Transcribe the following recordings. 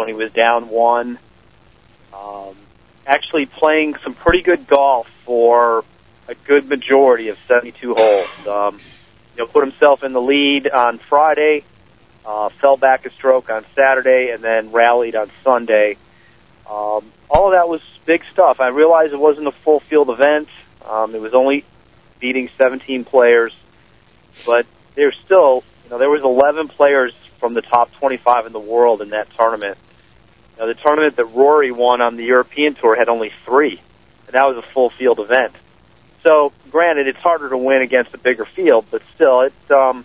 when he was down one. Um, actually playing some pretty good golf for a good majority of 72 holes. Um, you know, put himself in the lead on Friday, uh, fell back a stroke on Saturday, and then rallied on Sunday. Um, all of that was big stuff. I realized it wasn't a full field event. Um, it was only beating 17 players, but there's still, you know, there was 11 players from the top 25 in the world in that tournament. Now, the tournament that Rory won on the European Tour had only three, and that was a full field event. So, granted, it's harder to win against a bigger field, but still, it um,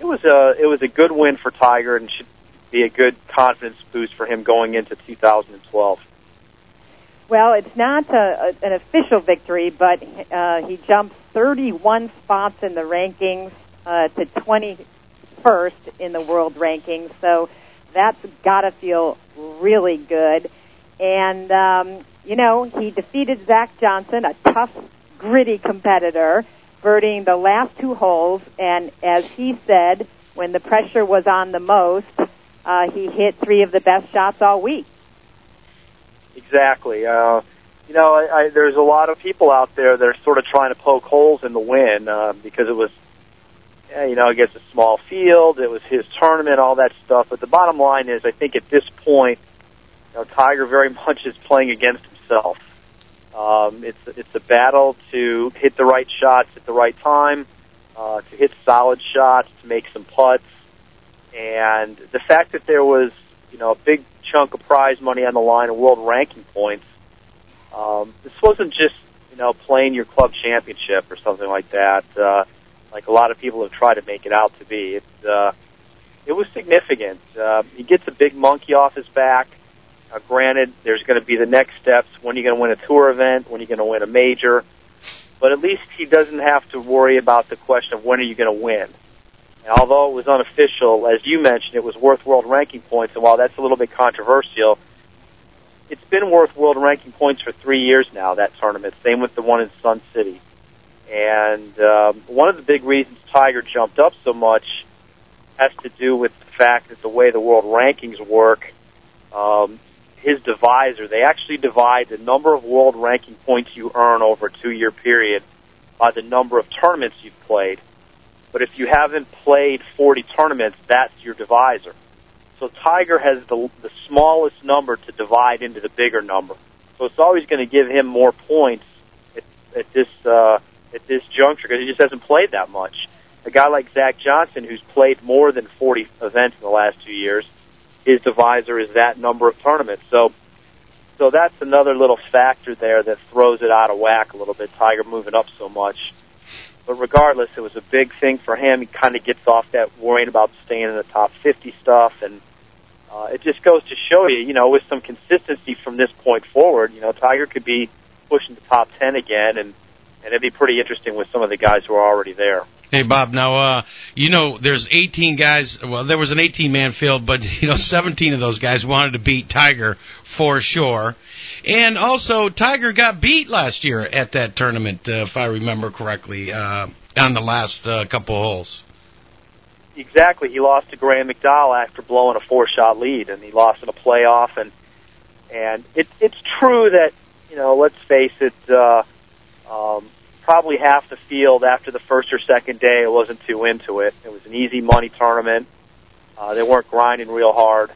it was a it was a good win for Tiger, and should be a good confidence boost for him going into 2012. Well, it's not a, a, an official victory, but uh, he jumped 31 spots in the rankings uh, to 21st in the world rankings. So that's got to feel really good. And, um, you know, he defeated Zach Johnson, a tough, gritty competitor, birdieing the last two holes. And as he said, when the pressure was on the most, uh, he hit three of the best shots all week. Exactly. Uh, you know, I, I, there's a lot of people out there that are sort of trying to poke holes in the win uh, because it was, you know, against a small field. It was his tournament, all that stuff. But the bottom line is, I think at this point, you know, Tiger very much is playing against himself. Um, it's it's a battle to hit the right shots at the right time, uh, to hit solid shots, to make some putts, and the fact that there was you know a big chunk of prize money on the line and world ranking points. Um, this wasn't just you know playing your club championship or something like that, uh, like a lot of people have tried to make it out to be. It uh, it was significant. Uh, he gets a big monkey off his back. Uh, granted, there's going to be the next steps. When are you going to win a tour event? When are you going to win a major? But at least he doesn't have to worry about the question of when are you going to win. And although it was unofficial, as you mentioned, it was worth world ranking points. And while that's a little bit controversial, it's been worth world ranking points for three years now. That tournament, same with the one in Sun City. And um, one of the big reasons Tiger jumped up so much has to do with the fact that the way the world rankings work, um, his divisor, they actually divide the number of world ranking points you earn over a two-year period by the number of tournaments you've played. But if you haven't played 40 tournaments, that's your divisor. So Tiger has the, the smallest number to divide into the bigger number. So it's always going to give him more points at, at this uh, at this juncture because he just hasn't played that much. A guy like Zach Johnson, who's played more than 40 events in the last two years, his divisor is that number of tournaments. So, so that's another little factor there that throws it out of whack a little bit. Tiger moving up so much. But regardless, it was a big thing for him. He kind of gets off that worrying about staying in the top 50 stuff, and uh, it just goes to show you, you know, with some consistency from this point forward, you know, Tiger could be pushing the top 10 again, and and it'd be pretty interesting with some of the guys who are already there. Hey Bob, now uh, you know there's 18 guys. Well, there was an 18 man field, but you know 17 of those guys wanted to beat Tiger for sure. And also, Tiger got beat last year at that tournament, uh, if I remember correctly, uh, on the last uh, couple holes. Exactly. He lost to Graham McDowell after blowing a four-shot lead, and he lost in a playoff. And and it, it's true that you know, let's face it, uh, um, probably half the field after the first or second day wasn't too into it. It was an easy money tournament. Uh, they weren't grinding real hard.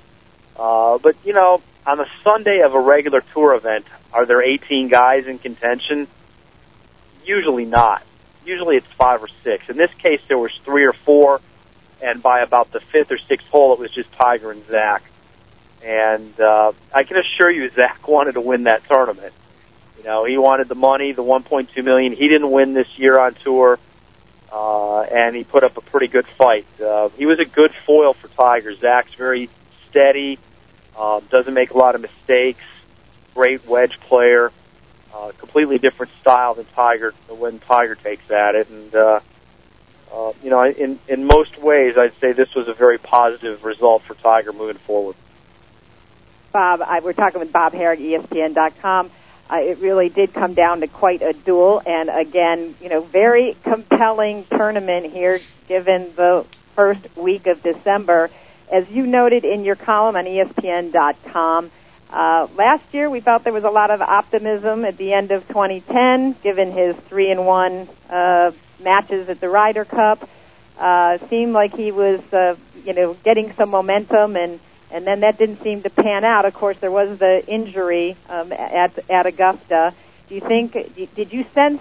Uh, but you know, on the Sunday of a regular tour event, are there 18 guys in contention? Usually not. Usually it's five or six. In this case, there was three or four, and by about the fifth or sixth hole, it was just Tiger and Zach. And uh, I can assure you, Zach wanted to win that tournament. You know, he wanted the money, the 1.2 million. He didn't win this year on tour, uh, and he put up a pretty good fight. Uh, he was a good foil for Tiger. Zach's very steady uh, doesn't make a lot of mistakes. Great wedge player. Uh, completely different style than Tiger when Tiger takes at it, and uh, uh, you know, in in most ways, I'd say this was a very positive result for Tiger moving forward. Bob, I, we're talking with Bob Harig, ESPN.com. Uh, it really did come down to quite a duel, and again, you know, very compelling tournament here, given the first week of December as you noted in your column on ESPN.com, uh, last year we felt there was a lot of optimism at the end of 2010, given his three and one uh, matches at the Ryder Cup. Uh, seemed like he was, uh, you know, getting some momentum, and and then that didn't seem to pan out. Of course, there was the injury um, at at Augusta. Do you think? Did you sense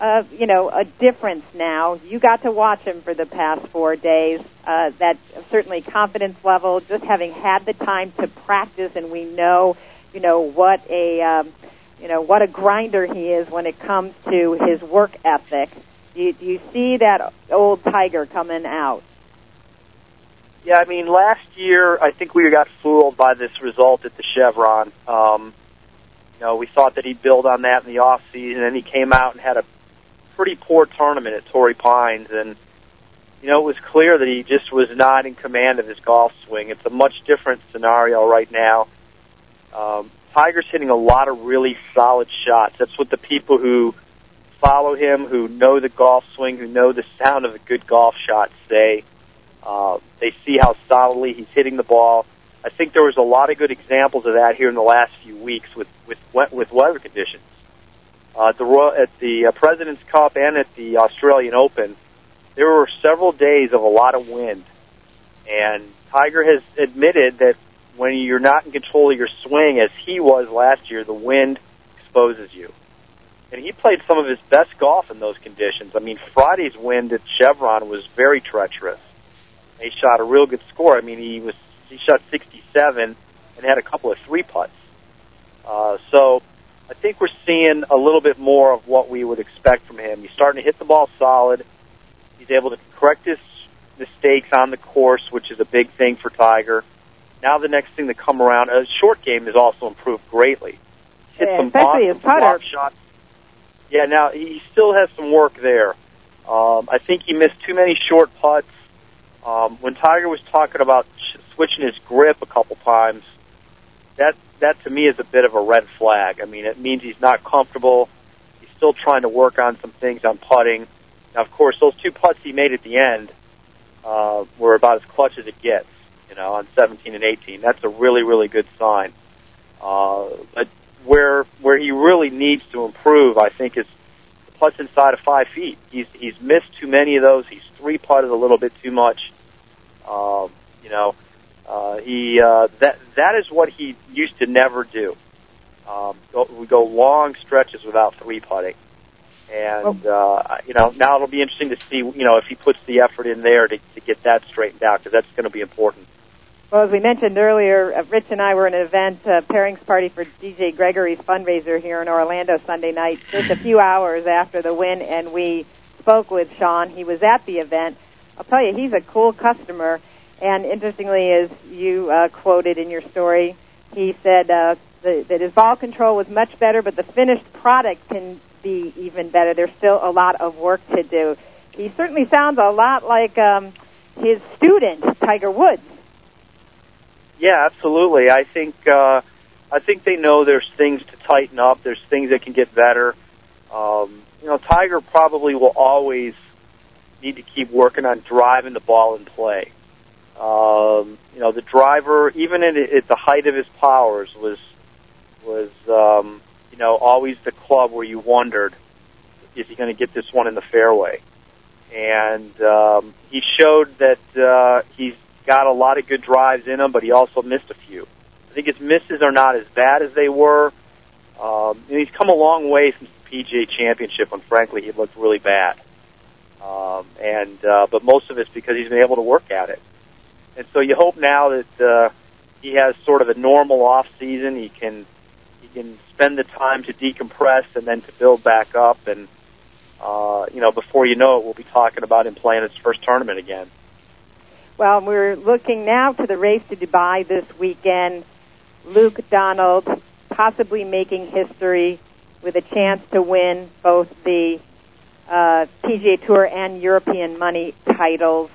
uh, you know, a difference now. You got to watch him for the past four days. Uh, that certainly confidence level, just having had the time to practice, and we know, you know, what a, um, you know, what a grinder he is when it comes to his work ethic. Do you, do you see that old tiger coming out? Yeah, I mean, last year I think we got fooled by this result at the Chevron. Um, you know, we thought that he'd build on that in the off season, and he came out and had a pretty poor tournament at Torrey Pines, and you know it was clear that he just was not in command of his golf swing. It's a much different scenario right now. Um, Tiger's hitting a lot of really solid shots. That's what the people who follow him, who know the golf swing, who know the sound of a good golf shot, say. Uh, they see how solidly he's hitting the ball. I think there was a lot of good examples of that here in the last few weeks with with with weather conditions uh, the Royal, at the uh, President's Cup and at the Australian Open, there were several days of a lot of wind, and Tiger has admitted that when you're not in control of your swing, as he was last year, the wind exposes you. And he played some of his best golf in those conditions. I mean, Friday's wind at Chevron was very treacherous. He shot a real good score. I mean, he was he shot 67 and had a couple of three putts. Uh, so I think we're seeing a little bit more of what we would expect from him. He's starting to hit the ball solid. He's able to correct his mistakes on the course, which is a big thing for Tiger. Now the next thing to come around, a short game has also improved greatly. Hit yeah, some especially his putter. shots. Yeah, now he still has some work there. Um, I think he missed too many short putts. Um, when Tiger was talking about switching his grip a couple times, that that to me is a bit of a red flag. I mean, it means he's not comfortable. He's still trying to work on some things on putting. Now, of course, those two putts he made at the end uh, were about as clutch as it gets. You know, on 17 and 18, that's a really, really good sign. Uh, but where where he really needs to improve, I think, is putts inside of five feet. He's he's missed too many of those. He's three putted a little bit too much. Um, you know, uh, he uh, that that is what he used to never do. Um, go, we go long stretches without three putting, and uh, you know now it'll be interesting to see you know if he puts the effort in there to, to get that straightened out because that's going to be important. Well, as we mentioned earlier, uh, Rich and I were at an event, uh, pairings party for DJ Gregory's fundraiser here in Orlando Sunday night, just a few hours after the win, and we spoke with Sean. He was at the event. I'll tell you, he's a cool customer and interestingly, as you uh, quoted in your story, he said uh, the, that his ball control was much better, but the finished product can be even better. There's still a lot of work to do. He certainly sounds a lot like um, his student, Tiger Woods. Yeah, absolutely. I think uh, I think they know there's things to tighten up. There's things that can get better. Um, you know, Tiger probably will always need to keep working on driving the ball in play. Um, you know, the driver, even at, at the height of his powers, was was um, you know always the club where you wondered is he going to get this one in the fairway, and um, he showed that uh, he's got a lot of good drives in him, but he also missed a few. I think his misses are not as bad as they were. Um, and he's come a long way since the PGA Championship when, frankly, he looked really bad. Um, and uh, but most of it's because he's been able to work at it. And so you hope now that uh, he has sort of a normal off season. He can he can spend the time to decompress and then to build back up. And uh, you know, before you know it, we'll be talking about him playing his first tournament again. Well, we're looking now to the race to Dubai this weekend. Luke Donald possibly making history with a chance to win both the uh, PGA Tour and European money titles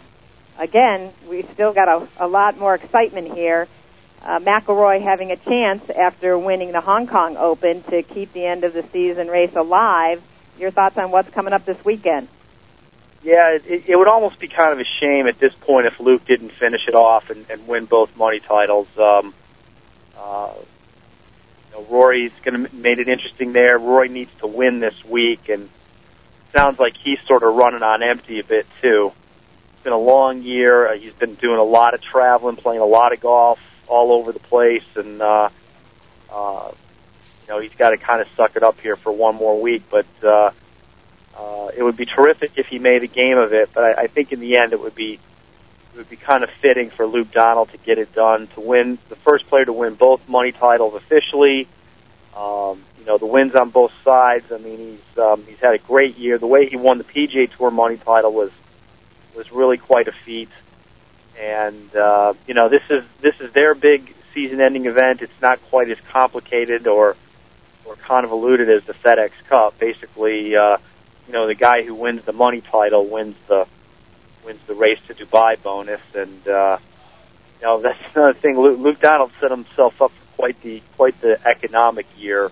again, we've still got a, a lot more excitement here. Uh, McIlroy having a chance after winning the Hong Kong Open to keep the end of the season race alive. Your thoughts on what's coming up this weekend? yeah, it, it would almost be kind of a shame at this point if Luke didn't finish it off and, and win both money titles. Um, uh, you know, Rory's going to made it interesting there. Rory needs to win this week, and sounds like he's sort of running on empty a bit too. It's been a long year. Uh, he's been doing a lot of traveling, playing a lot of golf all over the place, and uh, uh, you know he's got to kind of suck it up here for one more week. But uh, uh, it would be terrific if he made a game of it. But I, I think in the end it would be it would be kind of fitting for Luke Donald to get it done to win the first player to win both money titles officially. Um, you know the wins on both sides. I mean he's um, he's had a great year. The way he won the PGA Tour money title was was really quite a feat. And uh, you know, this is this is their big season-ending event. It's not quite as complicated or or convoluted as the FedEx Cup. Basically, uh, you know, the guy who wins the money title wins the wins the race to Dubai bonus, and uh, you know that's another thing. Luke, Luke Donald set himself up quite the quite the economic year,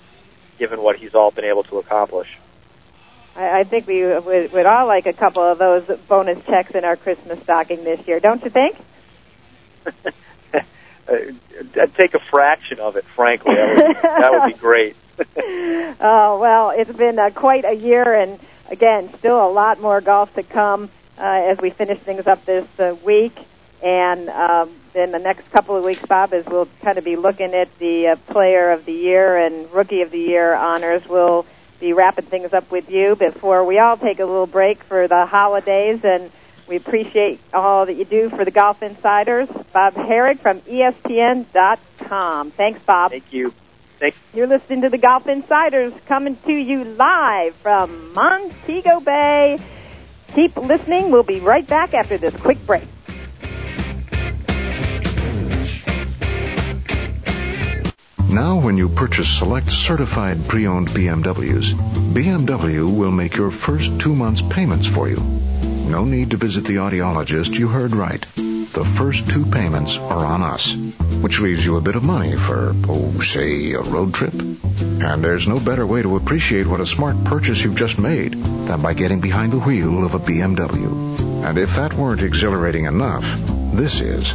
given what he's all been able to accomplish. I, I think we would, would all like a couple of those bonus checks in our Christmas stocking this year, don't you think? I'd take a fraction of it, frankly. That would, that would be great. oh well, it's been uh, quite a year, and again, still a lot more golf to come uh, as we finish things up this uh, week. And um, then the next couple of weeks, Bob, as we'll kind of be looking at the uh, Player of the Year and Rookie of the Year honors. We'll be wrapping things up with you before we all take a little break for the holidays. And we appreciate all that you do for the Golf Insiders. Bob Harig from ESPN.com. Thanks, Bob. Thank you. Thanks. You're listening to the Golf Insiders coming to you live from Montego Bay. Keep listening. We'll be right back after this quick break. Now, when you purchase select certified pre-owned BMWs, BMW will make your first two months payments for you. No need to visit the audiologist. You heard right. The first two payments are on us, which leaves you a bit of money for, oh, say, a road trip. And there's no better way to appreciate what a smart purchase you've just made than by getting behind the wheel of a BMW. And if that weren't exhilarating enough, this is.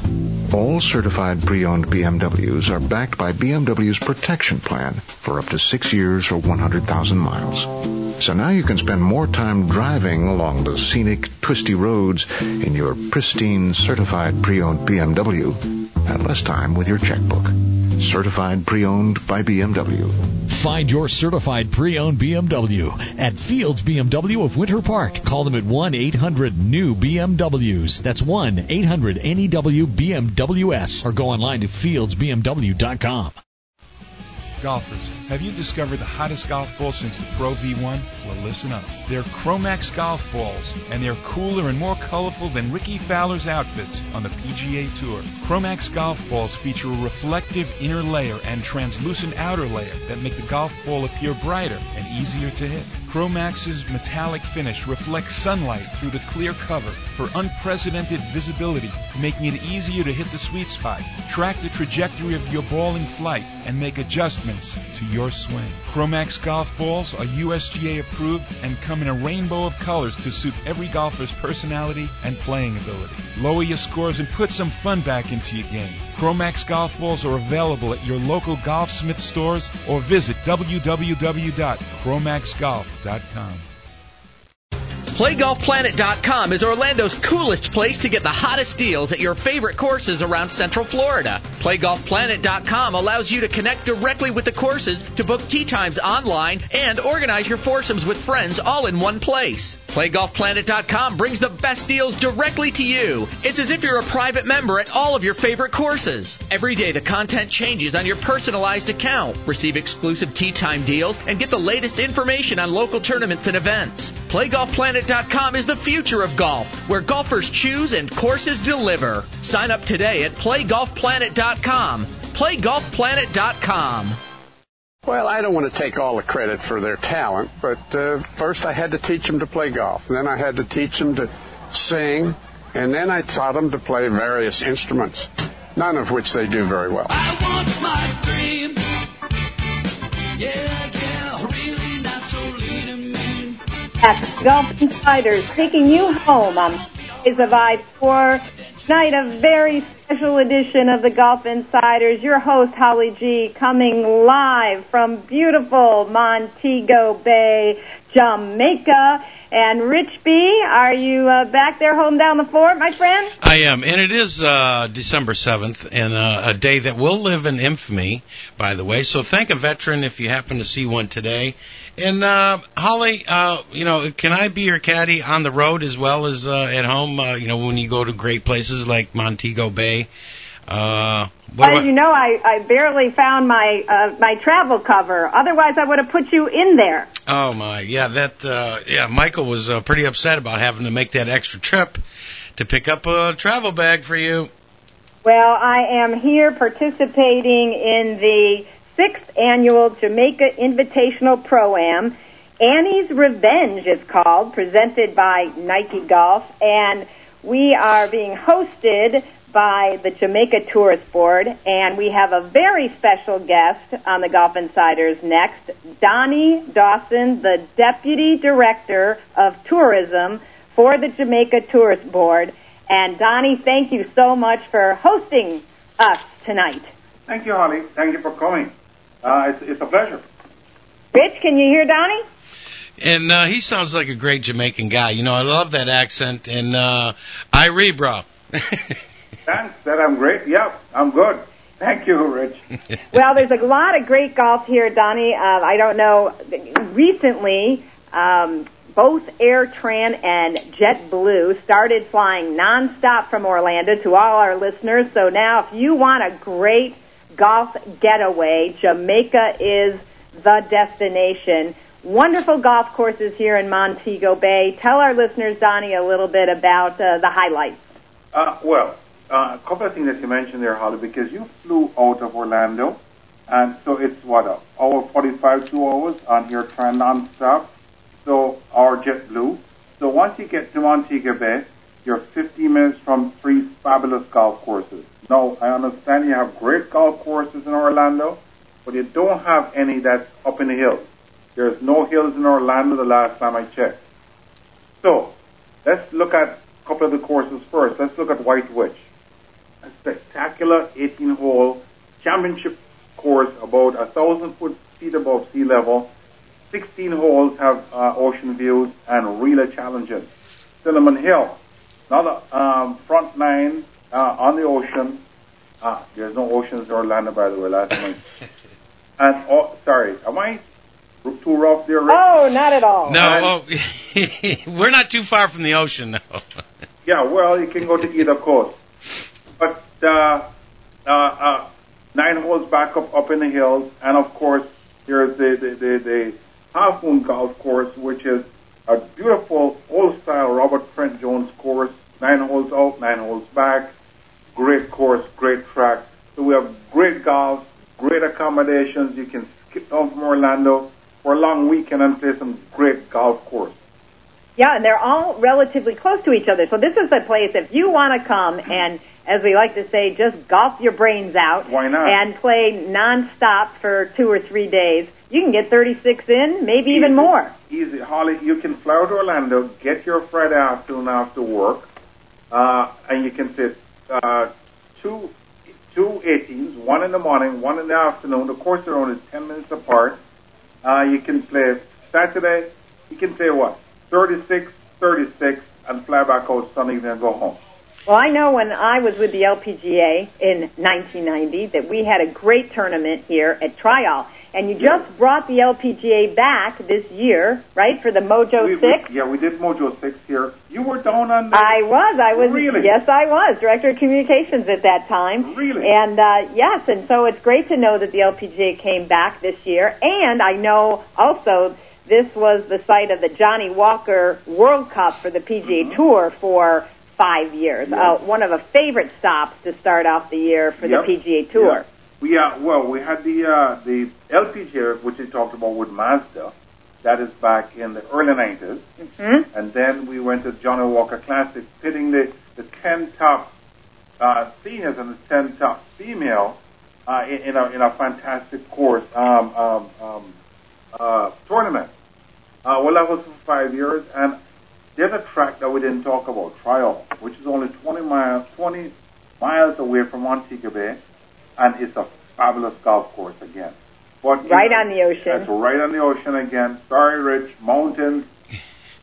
All certified pre-owned BMWs are backed by BMW's protection plan for up to six years or 100,000 miles. So now you can spend more time driving along the scenic, twisty roads in your pristine, certified pre-owned BMW and less time with your checkbook. Certified pre-owned by BMW. Find your certified pre-owned BMW at Fields BMW of Winter Park. Call them at 1-800-NEW-BMWs. That's 1-800-NEW-BMWS or go online to fieldsbmw.com. Golfers, have you discovered the hottest golf ball since the Pro V1? Well, listen up. They're Chromax golf balls, and they're cooler and more colorful than Rickie Fowler's outfits on the PGA Tour. Chromax golf balls feature a reflective inner layer and translucent outer layer that make the golf ball appear brighter and easier to hit. Chromax's metallic finish reflects sunlight through the clear cover for unprecedented visibility, making it easier to hit the sweet spot, track the trajectory of your ball in flight, and make adjustments to your swing. Chromax golf balls are USGA approved and come in a rainbow of colors to suit every golfer's personality and playing ability. Lower your scores and put some fun back into your game. Chromax golf balls are available at your local Golfsmith stores or visit www.chromaxgolf.com. PlayGolfPlanet.com is Orlando's coolest place to get the hottest deals at your favorite courses around Central Florida. PlayGolfPlanet.com allows you to connect directly with the courses to book tee times online and organize your foursomes with friends all in one place. PlayGolfPlanet.com brings the best deals directly to you. It's as if you're a private member at all of your favorite courses. Every day the content changes on your personalized account. Receive exclusive tee time deals and get the latest information on local tournaments and events. PlayGolfPlanet.com is the future of golf, where golfers choose and courses deliver. Sign up today at PlayGolfPlanet.com. PlayGolfPlanet.com. Well, I don't want to take all the credit for their talent, but uh, first I had to teach them to play golf. Then I had to teach them to sing, and then I taught them to play various instruments, none of which they do very well. I want my dream. Yeah, Golf Insiders taking you home on Days of I-4. Tonight, a very special edition of the Golf Insiders. Your host, Holly G, coming live from beautiful Montego Bay, Jamaica. And Rich B, are you uh, back there holding down the fort, my friend? I am, and it is uh, December 7th, and uh, a day that will live in infamy, by the way. So thank a veteran if you happen to see one today. And uh, Holly, uh, you know, can I be your caddy on the road as well as uh, at home? Uh, you know, when you go to great places like Montego Bay. Uh, As you know, I, I barely found my uh, my travel cover. Otherwise, I would have put you in there. Oh my, yeah, that, uh, yeah, Michael was uh, pretty upset about having to make that extra trip to pick up a travel bag for you. Well, I am here participating in the sixth annual Jamaica Invitational Pro-Am. Annie's Revenge is called, presented by Nike Golf, and we are being hosted by the Jamaica Tourist Board, and we have a very special guest on the Golf Insiders next, Donnie Dawson, the Deputy Director of Tourism for the Jamaica Tourist Board. And Donnie, thank you so much for hosting us tonight. Thank you, Holly. Thank you for coming. Uh, it's, it's a pleasure. Rich, can you hear Donnie? And uh, he sounds like a great Jamaican guy. You know, I love that accent. And uh, Irie, bro. Thanks. That I'm great. Yep, I'm good. Thank you, Rich. Well, there's a lot of great golf here, Donnie. Uh, I don't know. Recently, um, both AirTran and JetBlue started flying nonstop from Orlando to all our listeners. So now, if you want a great golf getaway, Jamaica is the destination. Wonderful golf courses here in Montego Bay. Tell our listeners, Donnie, a little bit about uh, the highlights. Uh, well, uh, a couple of things that you mentioned there, Holly, because you flew out of Orlando, and so it's what, a hour 45, two hours on AirTran non-stop, so, or JetBlue. So once you get to Montego Bay, you're 50 minutes from three fabulous golf courses. Now, I understand you have great golf courses in Orlando, but you don't have any that's up in the hills. There's no hills in Orlando the last time I checked. So, let's look at a couple of the courses first. Let's look at White Witch. A spectacular 18-hole championship course about a thousand foot feet above sea level. 16 holes have uh, ocean views and really challenging. Cinnamon Hill, another um, front nine uh, on the ocean. Ah, there's no oceans in Orlando, by the way, last month. And, oh, sorry, am I too rough there, Rick? Oh, not at all. No, oh, we're not too far from the ocean, though. Yeah, well, you can go to either coast. But uh, uh, uh, nine holes back up up in the hills, and of course there's the the, the, the Half Moon Golf Course, which is a beautiful old style Robert Trent Jones course. Nine holes out, nine holes back. Great course, great track. So we have great golf, great accommodations. You can skip down from Orlando for a long weekend and play some great golf course. Yeah, and they're all relatively close to each other. So this is the place if you want to come and, as we like to say, just golf your brains out. Why not? And play nonstop for two or three days. You can get 36 in, maybe even more. Easy, Holly. You can fly out to Orlando, get your Friday afternoon after work, uh, and you can fit uh, two two 18s, one in the morning, one in the afternoon. The courses are only 10 minutes apart. Uh, you can play Saturday. You can play what? 36, 36, and fly back out Sunday and go home. Well, I know when I was with the LPGA in 1990 that we had a great tournament here at Tryall. And you just brought the LPGA back this year, right, for the Mojo We- we- 6? yeah, we did Mojo 6 here. You were down on the... I was. I was. Really? Yes, I was director of communications at that time. Really? And uh, yes, and so it's great to know that the LPGA came back this year. And I know also this was the site of the Johnnie Walker World Cup for the PGA Mm-hmm. Tour for five years. Uh, one of a favorite stops to start off the year for Yep. the PGA Tour. Yeah. We uh, well, we had the uh, the LPGA, which we talked about with Mazda. That is back in the early 90s. Mhm. And then we went to Johnnie Walker Classic, pitting the, the 10 top uh, seniors and the 10 top female uh, in, in, a, in a fantastic course um, um, um, uh, tournament. Uh, well, that was for five years, and there's a track that we didn't talk about, Tryall, which is only 20 miles, 20 miles away from Montego Bay, and it's a fabulous golf course again. But right on the ocean. It's right on the ocean again. Very rich mountains,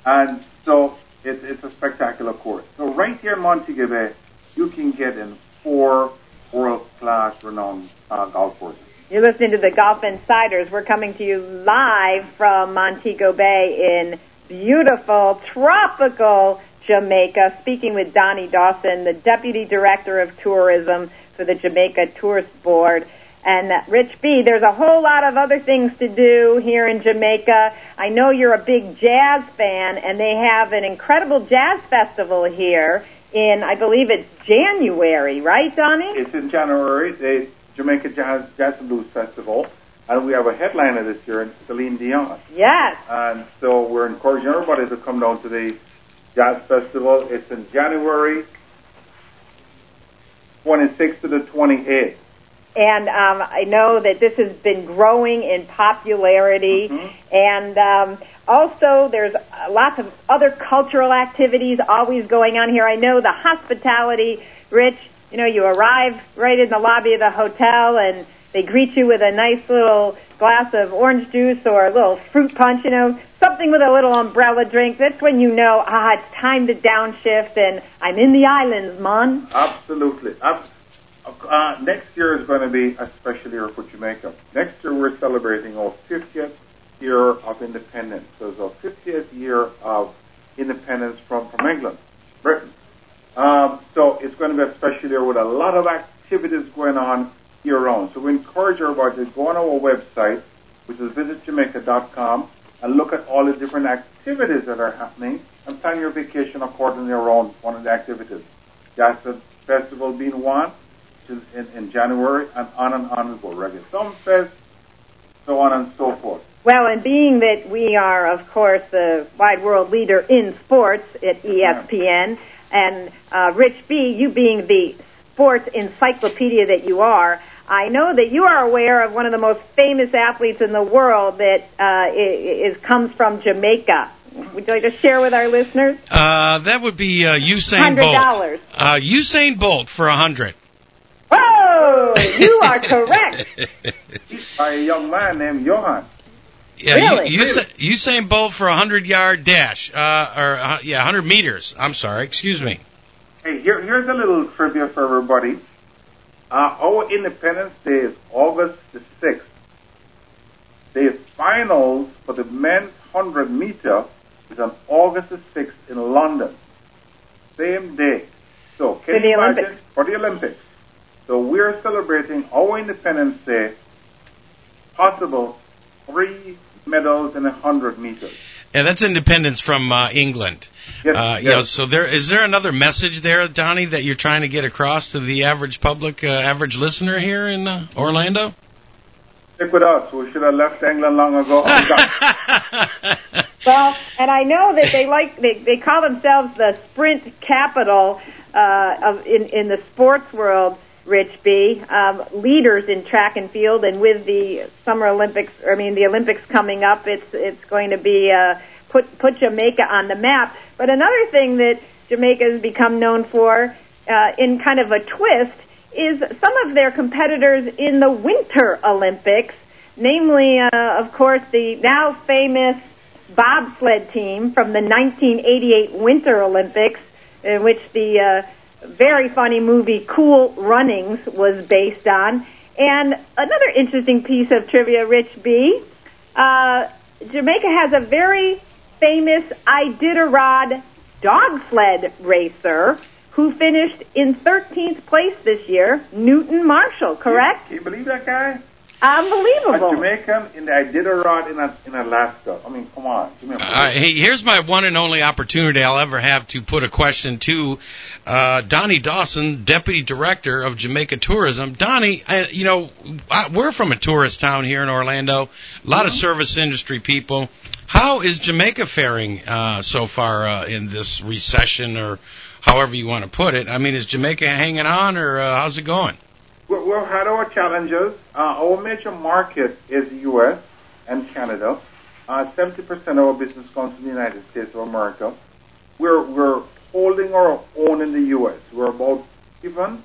and so it, it's a spectacular course. So right here in Montego Bay, you can get in four world-class renowned uh, golf courses. You're listening to the Golf Insiders. We're coming to you live from Montego Bay in beautiful, tropical Jamaica, speaking with Donnie Dawson, the Deputy Director of Tourism for the Jamaica Tourist Board. And uh, Rich B, there's a whole lot of other things to do here in Jamaica. I know you're a big jazz fan, and they have an incredible jazz festival here in, I believe it's January, right, Donnie? It's in January. the Jamaica Jazz, Jazz and Blues Festival, and we have a headliner this year, Celine Dion. Yes. And so we're encouraging everybody to come down to the Jazz Festival. It's in January 26th to the 28th. And um, I know that this has been growing in popularity. Mm-hmm. And um, also, there's lots of other cultural activities always going on here. I know the hospitality, Rich, you know, you arrive right in the lobby of the hotel and they greet you with a nice little glass of orange juice or a little fruit punch, you know, something with a little umbrella drink. That's when you know, ah, it's time to downshift and I'm in the islands, man. Absolutely. Uh, next year is going to be a special year for Jamaica. Next year we're celebrating our 50th year of independence. So it's our 50th year of independence from, from England, Britain. Um, so it's going to be a special year with a lot of activities going on year round. So we encourage everybody to go on our website, which is visitjamaica.com, and look at all the different activities that are happening and plan your vacation accordingly around one of the activities. Jazz Festival being one which is in, in January, and on and on we go. Reggae Sumfest, so on and so forth. Well, and being that we are, of course, the wide world leader in sports at ESPN, and uh, Rich B, you being the sports encyclopedia that you are, I know that you are aware of one of the most famous athletes in the world that uh, is, comes from Jamaica. Would you like to share with our listeners? Uh, that would be uh, Usain Bolt. Uh, Usain Bolt for a hundred. Whoa! You are correct. By a young man named Yohan. Yeah, really? you, Usain, Usain Bolt for a hundred yard dash, uh, or uh, yeah, hundred meters. I'm sorry, excuse me. Hey, here, here's a little trivia for everybody. Uh, our Independence Day is August the 6th. The finals for the men's 100 meter is on August the 6th in London. Same day. So, can for you imagine? Olympics. For the Olympics. So we're celebrating our Independence Day, possible three medals in a 100 meters. Yeah, that's independence from uh, England. Yes, uh, yes. You know, so there is there another message there, Donnie, that you're trying to get across to the average public, uh, average listener here in uh, Orlando? Stick with us. We should have left England long ago. well, and I know that they like they they call themselves the sprint capital uh, of in in the sports world. Rich B, um, leaders in track and field, and with the Summer Olympics, I mean the Olympics coming up, it's it's going to be uh, put put Jamaica on the map. But another thing that Jamaica has become known for, uh, in kind of a twist, is some of their competitors in the Winter Olympics, namely, uh, of course, the now famous bobsled team from the 1988 Winter Olympics, in which the uh, very funny movie Cool Runnings was based on. And another interesting piece of trivia, Rich B. Uh, Jamaica has a very famous Iditarod dog sled racer who finished in 13th place this year, Newton Marshall, correct? Can you believe that guy? Unbelievable. A Jamaican in the Iditarod in, in Alaska. I mean, come on. Give me a Uh, hey, here's my one and only opportunity I'll ever have to put a question to uh, Donnie Dawson, Deputy Director of Jamaica Tourism. Donnie, I, you know, I, we're from a tourist town here in Orlando, a lot of service industry people. How is Jamaica faring uh, so far uh, in this recession, or however you want to put it? I mean, is Jamaica hanging on, or uh, how's it going? We- We've had our challenges. Uh, our major market is the U.S. and Canada. Uh, 70% of our business comes from the United States of America. We're, we're holding our own in the U.S. We're about even.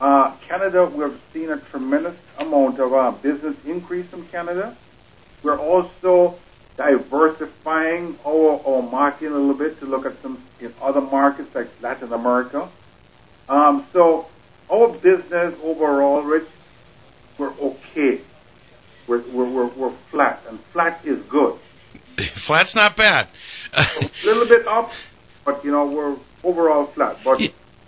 Uh, Canada, we've seen a tremendous amount of uh, business increase in Canada. We're also diversifying our, our market a little bit to look at some other markets like Latin America. Um, so our business overall, Rich, we're okay. We're, we're, we're, we're flat, and flat is good. Flat's not bad. a little bit up, but you know we're overall flat. But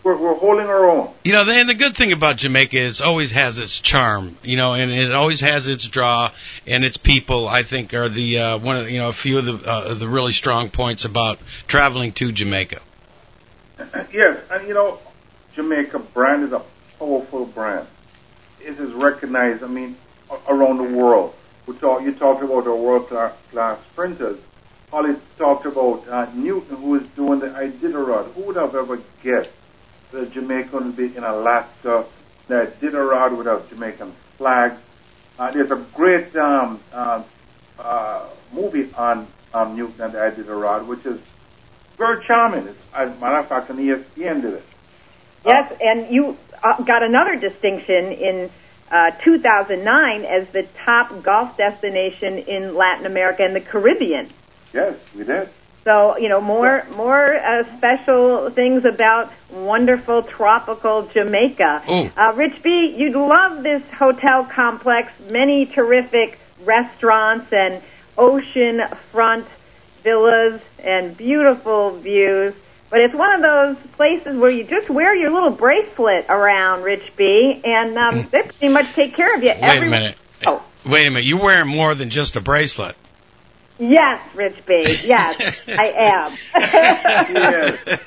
we're, we're holding our own. You know, and the good thing about Jamaica is always has its charm. You know, and it always has its draw, and its people. I think are the uh, one of you know a few of the uh, the really strong points about traveling to Jamaica. Yes, and you know, Jamaica brand is a powerful brand. It is recognized. I mean, around the world. We talk, you talked about our world class sprinters. Holly talked about uh, Newton, who is doing the Iditarod. Who would have ever guessed that Jamaica would be in Alaska, that Iditarod would have Jamaican flags? Uh, there's a great um, uh, uh, movie on um, Newton and the Iditarod, which is very charming. It's, as a matter of fact, an ESPN did it. Yes, and you uh, got another distinction in uh, 2009 as the top golf destination in Latin America and the Caribbean. Yes, we did. So you know more more uh, special things about wonderful tropical Jamaica. Uh, Rich B, you'd love this hotel complex. Many terrific restaurants and ocean front villas and beautiful views. But it's one of those places where you just wear your little bracelet around, Rich B, and um, they pretty much take care of you. Wait a minute. Oh. Wait a minute. You're wearing more than just a bracelet. Yes, Rich B. Yes, I am. yes.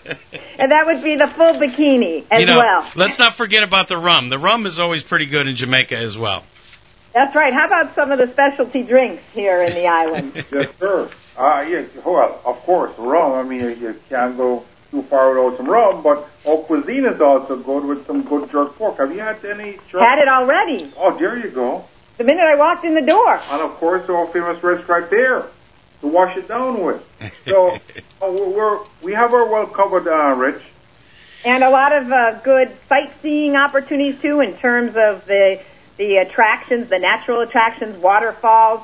and that would be the full bikini as you know, well. let's not forget about the rum. The rum is always pretty good in Jamaica as well. That's right. How about some of the specialty drinks here in the island? yes, sir. Uh, yes, well, of course, rum. I mean, you can't go too far without some rum, but our cuisine is also good with some good jerk pork. Have you had any jerk? Had it already. Oh, there you go. The minute I walked in the door. And of course, our famous red stripe there to wash it down with. So oh, we're, we have our well covered, uh, Rich. And a lot of uh, good sightseeing opportunities too, in terms of the the attractions, the natural attractions, waterfalls,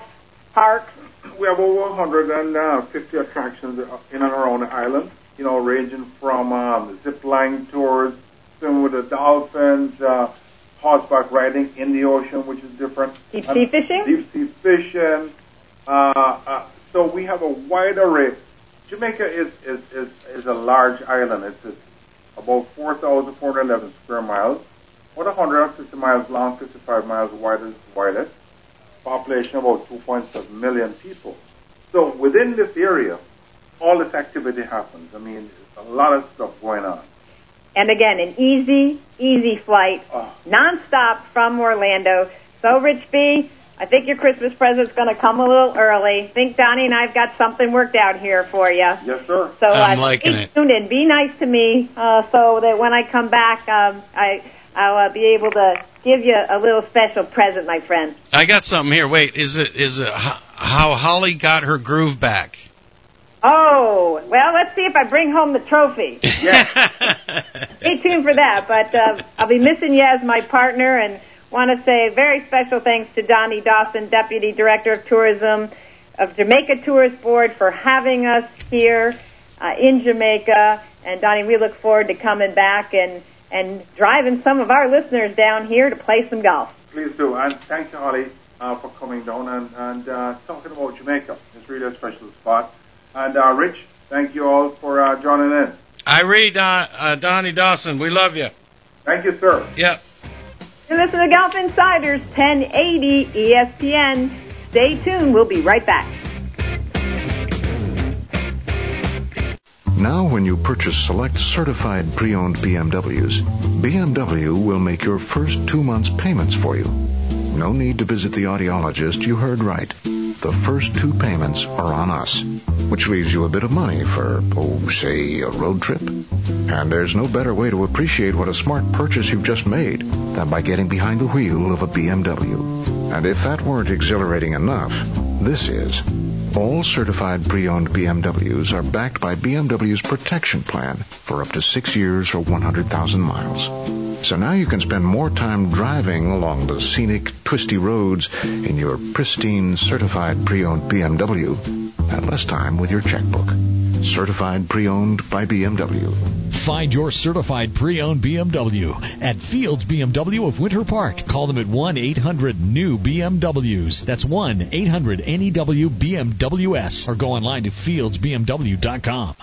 parks. We have over 150 attractions in and around the island. You know, ranging from um, zip line tours, swimming with the dolphins, uh, horseback riding in the ocean, which is different. Deep sea fishing. Deep sea fishing. Uh, uh, so we have a wide array. Jamaica is is is, is a large island. It's, it's about 4,411 square miles, about 150 miles long, 55 miles wide as widest. Population about 2.7 million people. So within this area, all this activity happens. I mean, there's a lot of stuff going on. And again, an easy, easy flight, nonstop from Orlando. So, Rich B, I think your Christmas present's going to come a little early. I think Donnie and I've got something worked out here for you. Yes, sir. So I'm uh, liking stay it. tuned and be nice to me, uh, so that when I come back, um, I I'll uh, be able to give you a little special present, my friend. I got something here. Wait, is it is it how Holly got her groove back? Oh, well, let's see if I bring home the trophy. Stay tuned for that. But uh, I'll be missing you as my partner and want to say very special thanks to Donnie Dawson, Deputy Director of Tourism of Jamaica Tourist Board, for having us here uh, in Jamaica. And Donnie, we look forward to coming back and, and driving some of our listeners down here to play some golf. Please do. And thank you, Holly, uh, for coming down and, and uh, talking about Jamaica. It's really a special spot. And uh, Rich, thank you all for uh, joining in. I read uh, uh, Donnie Dawson. We love you. Thank you, sir. Yep. You listen to Golf Insiders 1080 ESPN. Stay tuned. We'll be right back. Now, when you purchase select certified pre-owned BMWs, BMW will make your first two months payments for you. No need to visit the audiologist. You heard right. The first two payments are on us, which leaves you a bit of money for, oh, say, a road trip. And there's no better way to appreciate what a smart purchase you've just made than by getting behind the wheel of a BMW. And if that weren't exhilarating enough, this is. All certified pre-owned BMWs are backed by BMW's protection plan for up to six years or 100,000 miles. So now you can spend more time driving along the scenic, twisty roads in your pristine, certified pre-owned BMW and less time with your checkbook. Certified pre-owned by BMW. Find your certified pre-owned BMW at Fields BMW of Winter Park. Call them at 1-800-NEW-BMWs. That's 1-800-NEW-BMWS or go online to fieldsbmw.com.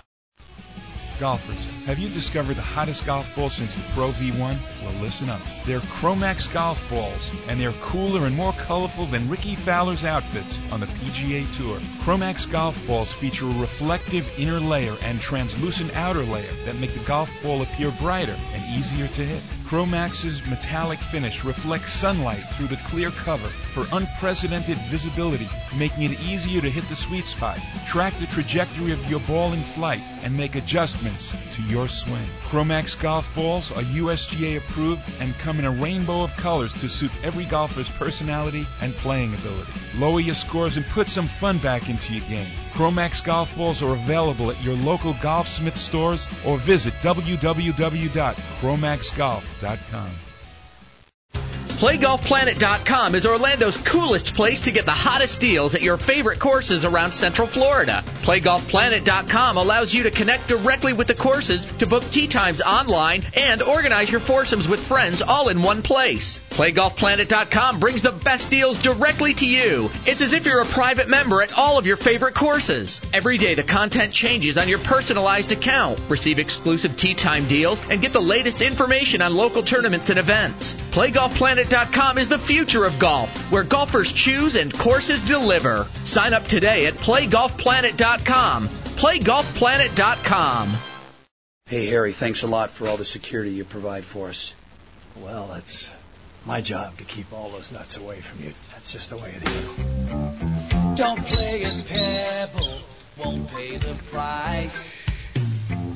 Golfers, have you discovered the hottest golf ball since the Pro V1? Well, listen up. They're Chromax golf balls, and they're cooler and more colorful than Rickie Fowler's outfits on the PGA Tour. Chromax golf balls feature a reflective inner layer and translucent outer layer that make the golf ball appear brighter and easier to hit. Chromax's metallic finish reflects sunlight through the clear cover for unprecedented visibility, making it easier to hit the sweet spot, track the trajectory of your ball in flight, and make adjustments to your swing. Chromax golf balls are USGA approved and come in a rainbow of colors to suit every golfer's personality and playing ability. Lower your scores and put some fun back into your game. Chromax golf balls are available at your local Golfsmith stores or visit www.chromaxgolf.com. Dot.com PlayGolfPlanet.com is Orlando's coolest place to get the hottest deals at your favorite courses around Central Florida. PlayGolfPlanet.com allows you to connect directly with the courses to book tee times online and organize your foursomes with friends all in one place. PlayGolfPlanet.com brings the best deals directly to you. It's as if you're a private member at all of your favorite courses. Every day the content changes on your personalized account. Receive exclusive tee time deals and get the latest information on local tournaments and events. PlayGolfPlanet.com is the future of golf, where golfers choose and courses deliver. Sign up today at PlayGolfPlanet.com. PlayGolfPlanet.com. Hey, Harry, thanks a lot for all the security you provide for us. Well, that's my job to keep all those nuts away from you. That's just the way it is. Don't play at Pebble, won't pay the price.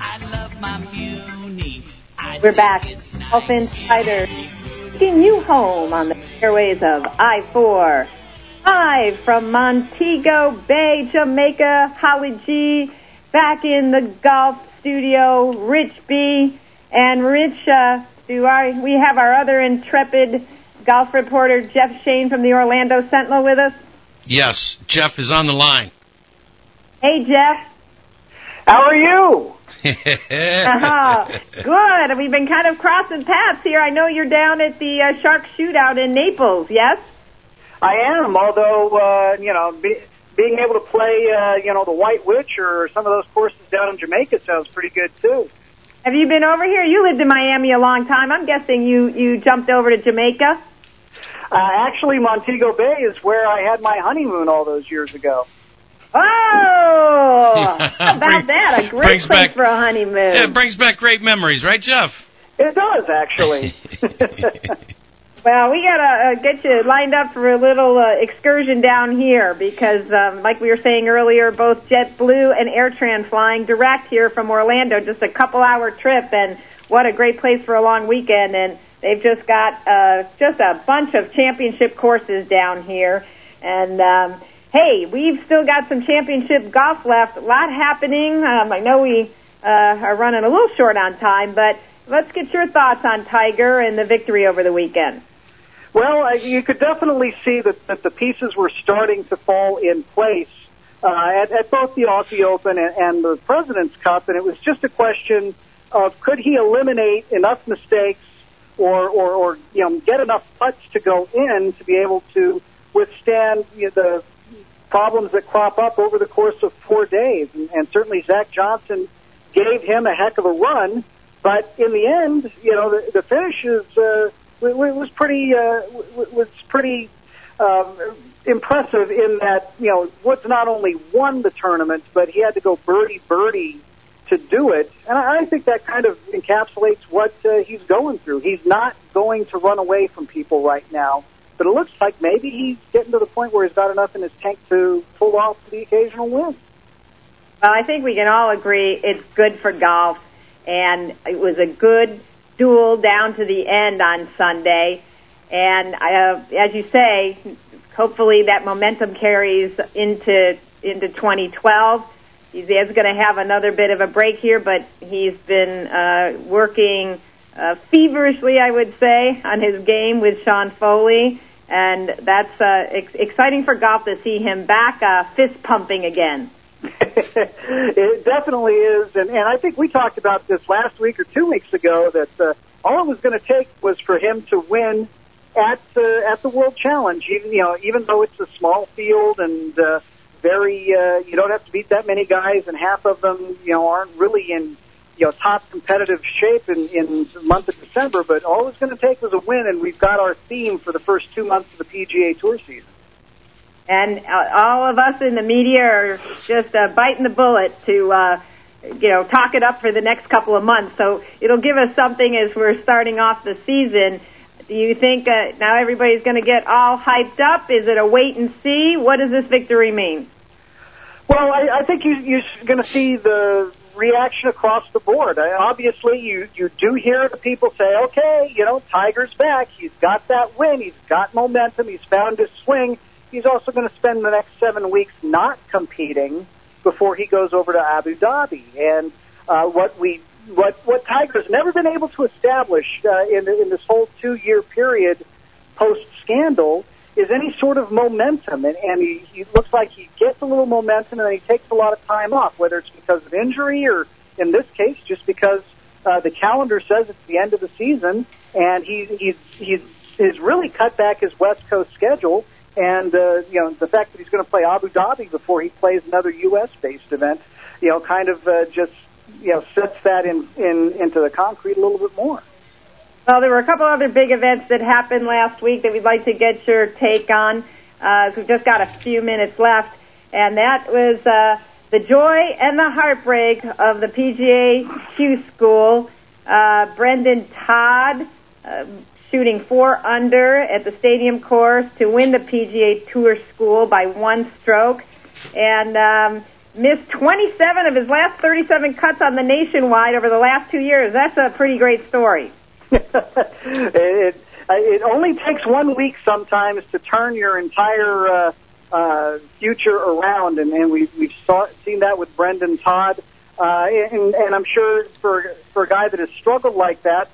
I love my Muni. I We're back. think it's Golf nice. Insider taking you home on the airways of I-4. Live from Montego Bay, Jamaica, Holly G, back in the golf studio, Rich B. And Rich, uh, do our, we have our other intrepid golf reporter, Jeff Shain from the Orlando Sentinel with us. Yes, Jeff is on the line. Hey, Jeff. How are you? Uh-huh. Good. We've been kind of crossing paths here. I know you're down at the uh, Shark Shootout in Naples, yes? I am, although, uh, you know, be, being able to play, uh, you know, the White Witch or some of those courses down in Jamaica sounds pretty good too. Have you been over here? You lived in Miami a long time. I'm guessing you, you jumped over to Jamaica. Uh, actually, Montego Bay is where I had my honeymoon all those years ago. Oh, how about that? A great brings place back- for a honeymoon. Yeah, it brings back great memories, right, Jeff? It does, actually. Well, we gotta uh, get you lined up for a little uh, excursion down here because, um, like we were saying earlier, both JetBlue and AirTran flying direct here from Orlando, just a couple hour trip, and what a great place for a long weekend. And they've just got uh, just a bunch of championship courses down here, and. Um, Hey, we've still got some championship golf left. A lot happening. Um, I know we uh, are running a little short on time, but let's get your thoughts on Tiger and the victory over the weekend. Well, uh, you could definitely see that, that the pieces were starting to fall in place uh, at, at both the Aussie Open and, and the President's Cup, and it was just a question of could he eliminate enough mistakes or, or, or you know, get enough putts to go in to be able to withstand you know, the problems that crop up over the course of four days. And, and certainly Zach Johnson gave him a heck of a run, but in the end, you know, the, the finish is, uh, w- w- was pretty, uh, w- was pretty, um, impressive in that, you know, Woods not only won the tournament, but he had to go birdie birdie to do it. And I, I think that kind of encapsulates what uh, he's going through. He's not going to run away from people right now. But it looks like maybe he's getting to the point where he's got enough in his tank to pull off the occasional win. Well, I think we can all agree it's good for golf, and it was a good duel down to the end on Sunday. And uh, as you say, hopefully that momentum carries into into 2012. He's going to have another bit of a break here, but he's been uh, working uh, feverishly, I would say, on his game with Sean Foley, and that's uh, ex- exciting for golf to see him back uh, fist pumping again. it definitely is, and, and I think we talked about this last week or two weeks ago that uh, all it was going to take was for him to win at the at the World Challenge. Even you know, even though it's a small field and uh, very, uh, you don't have to beat that many guys, and half of them, you know, aren't really in you know top competitive shape in in the month of December. But all it's going to take was a win, and we've got our theme for the first two months of the PGA Tour season. And uh, all of us in the media are just uh, biting the bullet to. Uh, you know, talk it up for the next couple of months. So it'll give us something as we're starting off the season do you think uh, now everybody's going to get all hyped up? Is it a wait and see? What does this victory mean? Well, I, I think you, you're going to see the reaction across the board. I, obviously, you you do hear the people say, "Okay, you know, Tiger's back. He's got that win. He's got momentum. He's found his swing. He's also going to spend the next seven weeks not competing before he goes over to Abu Dhabi." And uh, what we what what Tiger's never been able to establish uh, in in this whole two year period post scandal is any sort of momentum, and, and he, he looks like he gets a little momentum and then he takes a lot of time off, whether it's because of injury or in this case just because uh, the calendar says it's the end of the season, and he, he's he's he's really cut back his West Coast schedule. And uh, you know the fact that he's going to play Abu Dhabi before he plays another U.S. based event, you know, kind of uh, just you know sets that in, in into the concrete a little bit more. Well, there were a couple other big events that happened last week that we'd like to get your take on. Uh, we've just got a few minutes left, and that was uh, the joy and the heartbreak of the PGA Q School. Uh, Brendon Todd uh, shooting four under at the stadium course to win the PGA Tour School by one stroke, and um, missed 27 of his last 37 cuts on the nationwide over the last two years. That's a pretty great story. it, it only takes one week sometimes to turn your entire uh, uh, future around, and, and we, we've saw, seen that with Brendon Todd. Uh, and, and I'm sure for for a guy that has struggled like that,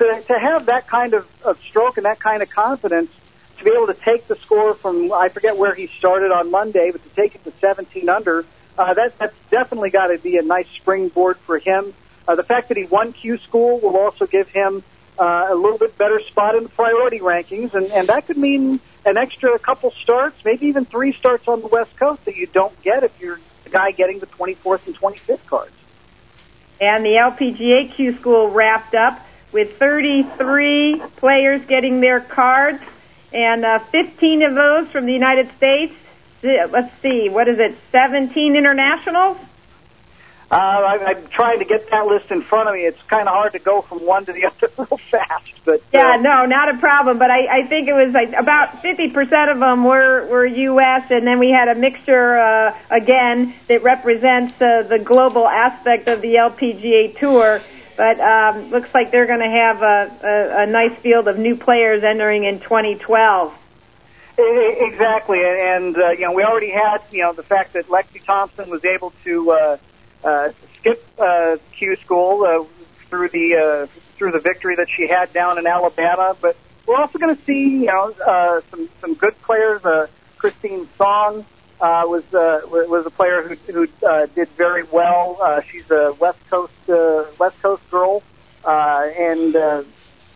to, to have that kind of, of stroke and that kind of confidence, to be able to take the score from I forget where he started on Monday, but to take it to 17 under, uh, that that's definitely got to be a nice springboard for him. Uh, the fact that he won Q School will also give him uh, a little bit better spot in the priority rankings, and, and that could mean an extra couple starts, maybe even three starts on the West Coast that you don't get if you're the guy getting the 24th and 25th cards. And the LPGA Q School wrapped up with 33 players getting their cards, and uh, 15 of those from the United States. Let's see, what is it? 17 internationals. Uh, I, I'm trying to get that list in front of me. It's kind of hard to go from one to the other real fast. But yeah, uh, no, not a problem. But I, I think it was like about 50% of them were were U.S. and then we had a mixture uh, again that represents uh, the global aspect of the LPGA Tour. But um, looks like they're going to have a, a, a nice field of new players entering in 2012. E- e- Exactly, and uh, you know we already had you know the fact that Lexi Thompson was able to uh, uh, skip uh, Q school uh, through the uh, through the victory that she had down in Alabama, but we're also going to see you know uh, some some good players. Uh, Christine Song uh, was uh, was a player who who uh, did very well. Uh, she's a West Coast uh, West Coast girl, uh, and. Uh,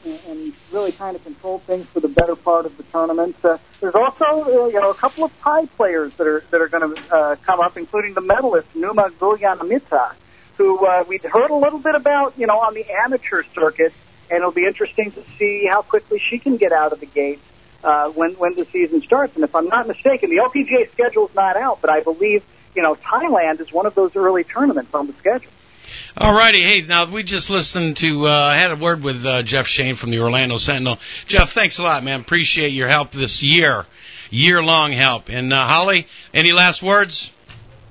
and- really kind of control things for the better part of the tournament. Uh, there's also uh, you know a couple of Thai players that are that are going to uh, come up, including the medalist Numa Gulyanamitta, who uh, we'd heard a little bit about you know on the amateur circuit, and it'll be interesting to see how quickly she can get out of the gate uh, when when the season starts. And if I'm not mistaken, the LPGA schedule is not out, but I believe you know Thailand is one of those early tournaments on the schedule. All righty. Hey, now we just listened to, uh, had a word with uh, Jeff Shain from the Orlando Sentinel. Jeff, thanks a lot, man. Appreciate your help this year, year long help. And uh, Holly, any last words?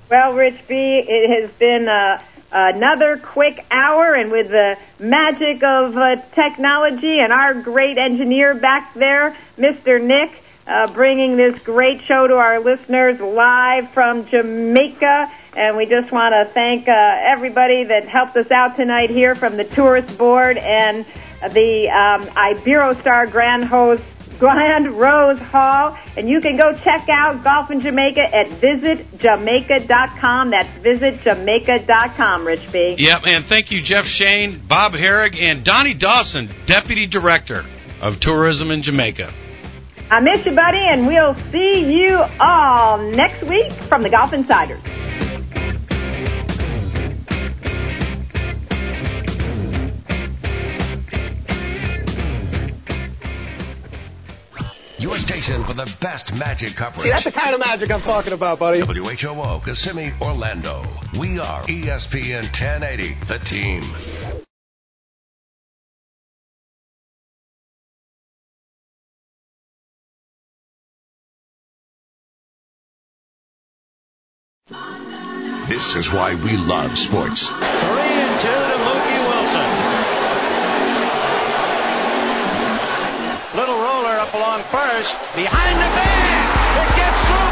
Well, Rich B, it has been uh, another quick hour, and with the magic of uh, technology and our great engineer back there, Mr. Nick, uh, bringing this great show to our listeners live from Jamaica. And we just want to thank uh, everybody that helped us out tonight here from the tourist board and the um, Iberostar Grand Host Grand Rose Hall. And you can go check out Golf in Jamaica at visitjamaica.com. That's visitjamaica.com, Rich B. Yep, and thank you, Jeff Shain, Bob Harig, and Donnie Dawson, Deputy Director of Tourism in Jamaica. I miss you, buddy, and we'll see you all next week from the Golf Insiders. Your station for the best magic coverage. See, that's the kind of magic I'm talking about, buddy. WHOO, Kissimmee, Orlando. We are ESPN 1080, the team. This is why we love sports. Three and two to Mookie Wilson. Little roller up along first. Behind the bag.